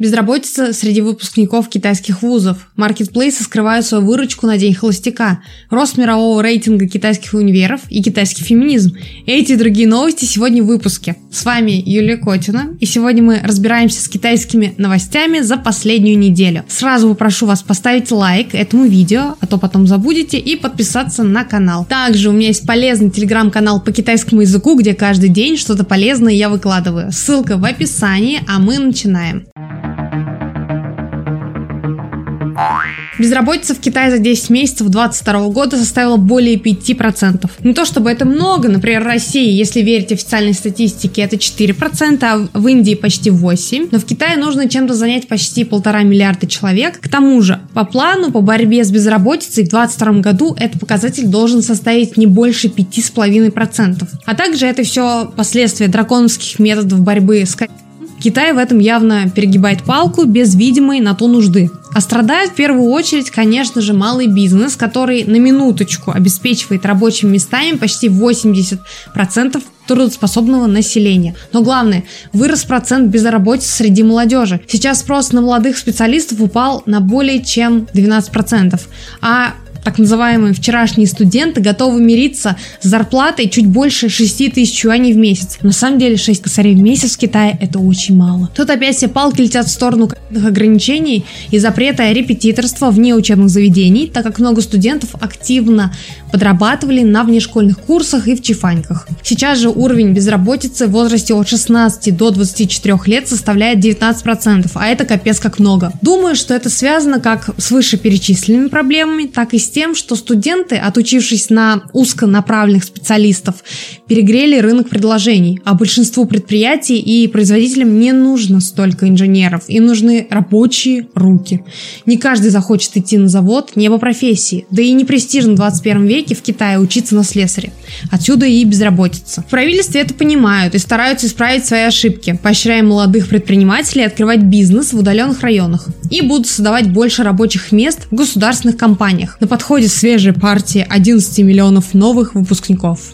Безработица среди выпускников китайских вузов. Маркетплейсы скрывают свою выручку на день холостяка. Рост мирового рейтинга китайских универов и китайский феминизм. Эти и другие новости сегодня в выпуске. С вами Юлия Котина. И сегодня мы разбираемся с китайскими новостями за последнюю неделю. Сразу попрошу вас поставить лайк этому видео, а то потом забудете, и подписаться на канал. Также у меня есть полезный телеграм-канал по китайскому языку, где каждый день что-то полезное я выкладываю. Ссылка в описании, а мы начинаем. Безработица в Китае за 10 месяцев 2022 года составила более 5%. Не то чтобы это много, например, в России, если верить официальной статистике, это 4%, а в Индии почти 8%. Но в Китае нужно чем-то занять почти полтора миллиарда человек. К тому же, по плану по борьбе с безработицей в 2022 году этот показатель должен составить не больше 5,5%. А также это все последствия драконовских методов борьбы с Китай в этом явно перегибает палку без видимой на то нужды. А страдает в первую очередь, конечно же, малый бизнес, который на минуточку обеспечивает рабочими местами почти 80% трудоспособного населения. Но главное, вырос процент безработицы среди молодежи. Сейчас спрос на молодых специалистов упал на более чем 12%. А так называемые вчерашние студенты готовы мириться с зарплатой чуть больше 6 тысяч юаней в месяц. На самом деле 6 косарей в месяц в Китае это очень мало. Тут опять все палки летят в сторону ограничений и запрета репетиторства вне учебных заведений, так как много студентов активно подрабатывали на внешкольных курсах и в чифаньках. Сейчас же уровень безработицы в возрасте от 16 до 24 лет составляет 19%, а это капец как много. Думаю, что это связано как с вышеперечисленными проблемами, так и с тем, что студенты, отучившись на узконаправленных специалистов, перегрели рынок предложений, а большинству предприятий и производителям не нужно столько инженеров, им нужны рабочие руки. Не каждый захочет идти на завод не по профессии, да и не престижно в 21 веке в Китае учиться на слесаре. Отсюда и безработица. В правительстве это понимают и стараются исправить свои ошибки, поощряя молодых предпринимателей открывать бизнес в удаленных районах и будут создавать больше рабочих мест в государственных компаниях. На подходе свежая партия 11 миллионов новых выпускников.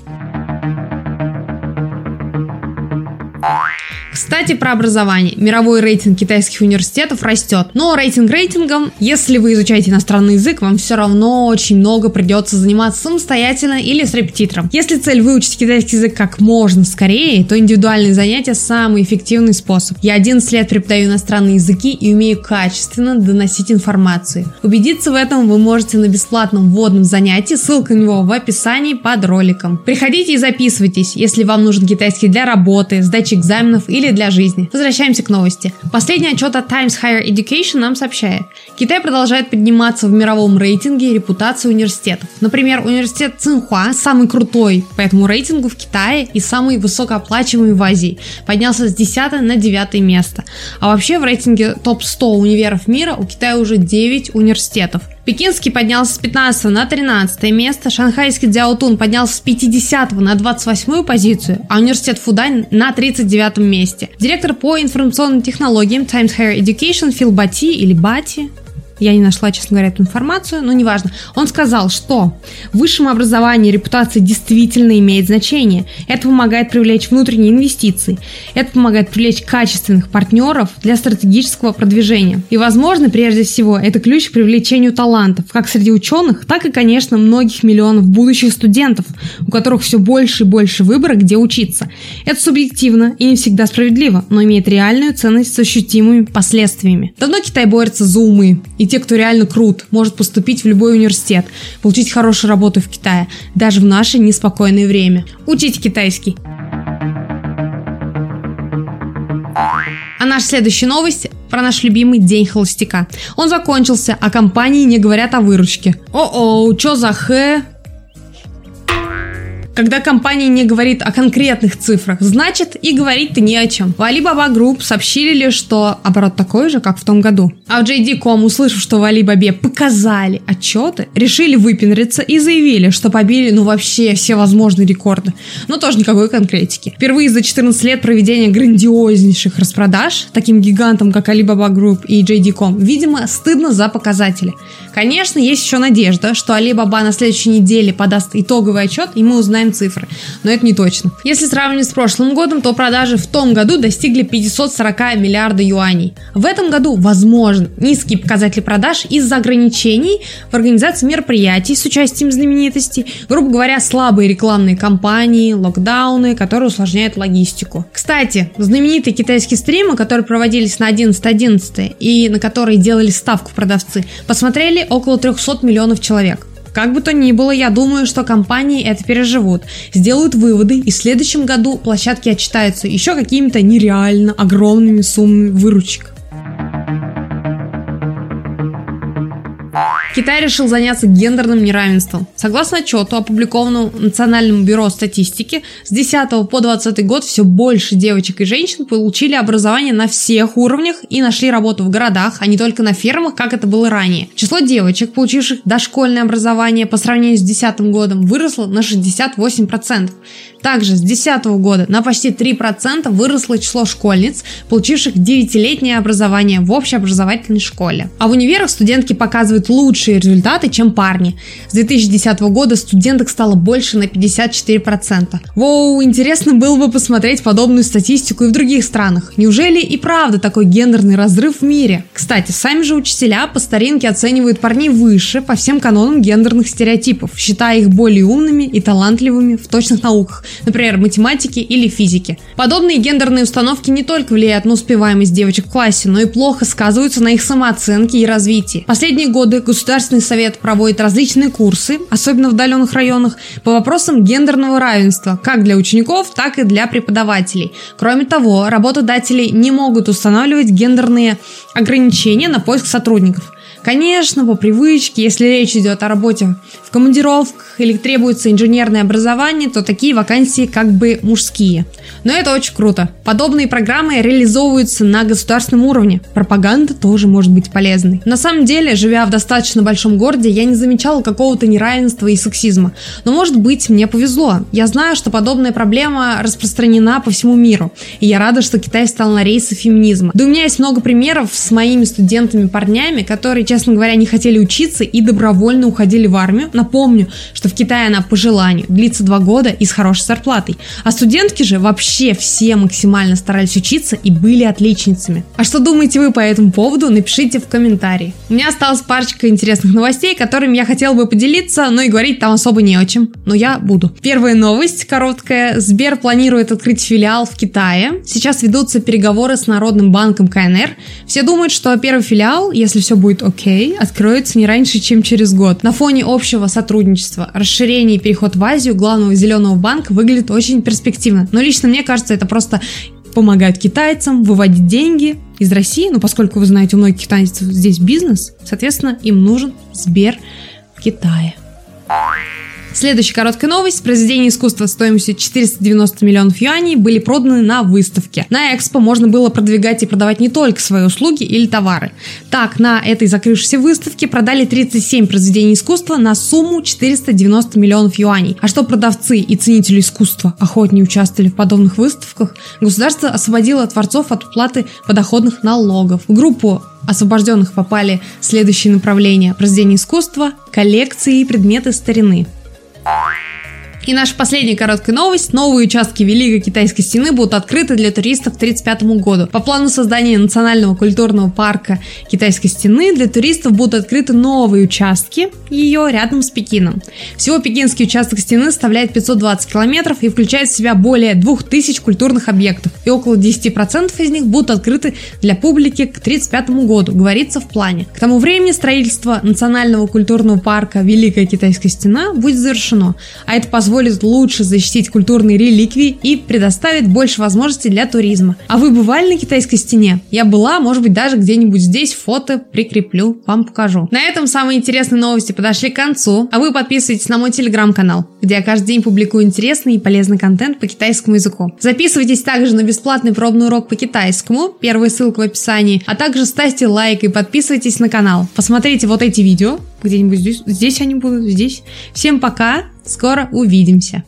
Кстати, про образование. Мировой рейтинг китайских университетов растет. Но рейтинг рейтингом, если вы изучаете иностранный язык, вам все равно очень много придется заниматься самостоятельно или с репетитором. Если цель выучить китайский язык как можно скорее, то индивидуальные занятия самый эффективный способ. Я 11 лет преподаю иностранные языки и умею качественно доносить информацию. Убедиться в этом вы можете на бесплатном вводном занятии, ссылка на него в описании под роликом. Приходите и записывайтесь, если вам нужен китайский для работы, сдачи экзаменов или для жизни. Возвращаемся к новости. Последний отчет от Times Higher Education нам сообщает. Китай продолжает подниматься в мировом рейтинге репутации университетов. Например, университет Цинхуа самый крутой по этому рейтингу в Китае и самый высокооплачиваемый в Азии. Поднялся с 10 на 9 место. А вообще в рейтинге топ-100 универов мира у Китая уже 9 университетов. Пекинский поднялся с 15 на 13 место, шанхайский Дзяотун поднялся с 50 на 28 позицию, а университет Фудань на 39 месте. Директор по информационным технологиям Times Higher Education Фил Бати или Бати я не нашла, честно говоря, эту информацию, но неважно. Он сказал, что в высшем образовании репутация действительно имеет значение. Это помогает привлечь внутренние инвестиции. Это помогает привлечь качественных партнеров для стратегического продвижения. И, возможно, прежде всего, это ключ к привлечению талантов, как среди ученых, так и, конечно, многих миллионов будущих студентов, у которых все больше и больше выбора, где учиться. Это субъективно и не всегда справедливо, но имеет реальную ценность с ощутимыми последствиями. Давно Китай борется за умы и те, кто реально крут, может поступить в любой университет, получить хорошую работу в Китае, даже в наше неспокойное время. Учите китайский. А наша следующая новость про наш любимый День холостяка. Он закончился, а компании не говорят о выручке. О-о, чё за хэ? Когда компания не говорит о конкретных цифрах, значит и говорить-то не о чем. В Alibaba Group сообщили ли, что оборот такой же, как в том году. А в JD.com, услышав, что в Alibaba показали отчеты, решили выпендриться и заявили, что побили ну вообще все возможные рекорды. Но тоже никакой конкретики. Впервые за 14 лет проведения грандиознейших распродаж таким гигантам, как Alibaba Group и JD.com, видимо, стыдно за показатели. Конечно, есть еще надежда, что Alibaba на следующей неделе подаст итоговый отчет, и мы узнаем знаем цифры, но это не точно. Если сравнивать с прошлым годом, то продажи в том году достигли 540 миллиарда юаней. В этом году, возможно, низкие показатели продаж из-за ограничений в организации мероприятий с участием знаменитостей, грубо говоря, слабые рекламные кампании, локдауны, которые усложняют логистику. Кстати, знаменитые китайские стримы, которые проводились на 11.11 .11 и на которые делали ставку продавцы, посмотрели около 300 миллионов человек. Как бы то ни было, я думаю, что компании это переживут, сделают выводы, и в следующем году площадки отчитаются еще какими-то нереально огромными суммами выручек. Китай решил заняться гендерным неравенством. Согласно отчету, опубликованному Национальным бюро статистики, с 10 по 20 год все больше девочек и женщин получили образование на всех уровнях и нашли работу в городах, а не только на фермах, как это было ранее. Число девочек, получивших дошкольное образование по сравнению с 2010 годом, выросло на 68%. Также с 2010 года на почти 3% выросло число школьниц, получивших 9-летнее образование в общеобразовательной школе. А в универах студентки показывают лучшие результаты, чем парни. С 2010 года студенток стало больше на 54%. Воу, интересно было бы посмотреть подобную статистику и в других странах. Неужели и правда такой гендерный разрыв в мире? Кстати, сами же учителя по старинке оценивают парней выше по всем канонам гендерных стереотипов, считая их более умными и талантливыми в точных науках, например, математики или физики. Подобные гендерные установки не только влияют на успеваемость девочек в классе, но и плохо сказываются на их самооценке и развитии. Последние годы Государственный совет проводит различные курсы, особенно в удаленных районах, по вопросам гендерного равенства, как для учеников, так и для преподавателей. Кроме того, работодатели не могут устанавливать гендерные ограничения на поиск сотрудников. Конечно, по привычке, если речь идет о работе в командировках или требуется инженерное образование, то такие вакансии как бы мужские. Но это очень круто. Подобные программы реализовываются на государственном уровне. Пропаганда тоже может быть полезной. На самом деле, живя в достаточно большом городе, я не замечала какого-то неравенства и сексизма. Но может быть, мне повезло. Я знаю, что подобная проблема распространена по всему миру. И я рада, что Китай стал на рейсы феминизма. Да у меня есть много примеров с моими студентами-парнями, которые, честно говоря, не хотели учиться и добровольно уходили в армию. Напомню, что в Китае она по желанию длится два года и с хорошей зарплатой. А студентки же вообще все максимально старались учиться и были отличницами. А что думаете вы по этому поводу, напишите в комментарии. У меня осталась парочка интересных новостей, которыми я хотела бы поделиться, но и говорить там особо не о чем. Но я буду. Первая новость, короткая. Сбер планирует открыть филиал в Китае. Сейчас ведутся переговоры с Народным банком КНР. Все думают, что первый филиал, если все будет окей, UK откроется не раньше, чем через год. На фоне общего сотрудничества, расширения и переход в Азию главного зеленого банка выглядит очень перспективно. Но лично мне кажется, это просто помогает китайцам выводить деньги из России, ну, поскольку вы знаете, у многих китайцев здесь бизнес, соответственно, им нужен Сбер в Китае. Следующая короткая новость. Произведения искусства стоимостью 490 миллионов юаней были проданы на выставке. На Экспо можно было продвигать и продавать не только свои услуги или товары. Так, на этой закрывшейся выставке продали 37 произведений искусства на сумму 490 миллионов юаней. А что продавцы и ценители искусства охотнее участвовали в подобных выставках, государство освободило творцов от уплаты подоходных налогов. В группу освобожденных попали следующие направления – произведения искусства, коллекции и предметы старины. И наша последняя короткая новость. Новые участки Великой Китайской стены будут открыты для туристов к 1935 году. По плану создания Национального культурного парка Китайской стены для туристов будут открыты новые участки ее рядом с Пекином. Всего пекинский участок стены составляет 520 километров и включает в себя более 2000 культурных объектов. И около 10% из них будут открыты для публики к 1935 году, говорится в плане. К тому времени строительство Национального культурного парка Великая Китайская стена будет завершено, а это позволит позволит лучше защитить культурные реликвии и предоставит больше возможностей для туризма. А вы бывали на китайской стене? Я была, может быть, даже где-нибудь здесь фото прикреплю, вам покажу. На этом самые интересные новости подошли к концу, а вы подписывайтесь на мой телеграм-канал, где я каждый день публикую интересный и полезный контент по китайскому языку. Записывайтесь также на бесплатный пробный урок по китайскому, первая ссылка в описании, а также ставьте лайк и подписывайтесь на канал. Посмотрите вот эти видео, где-нибудь здесь, здесь они будут, здесь. Всем пока, Скоро увидимся!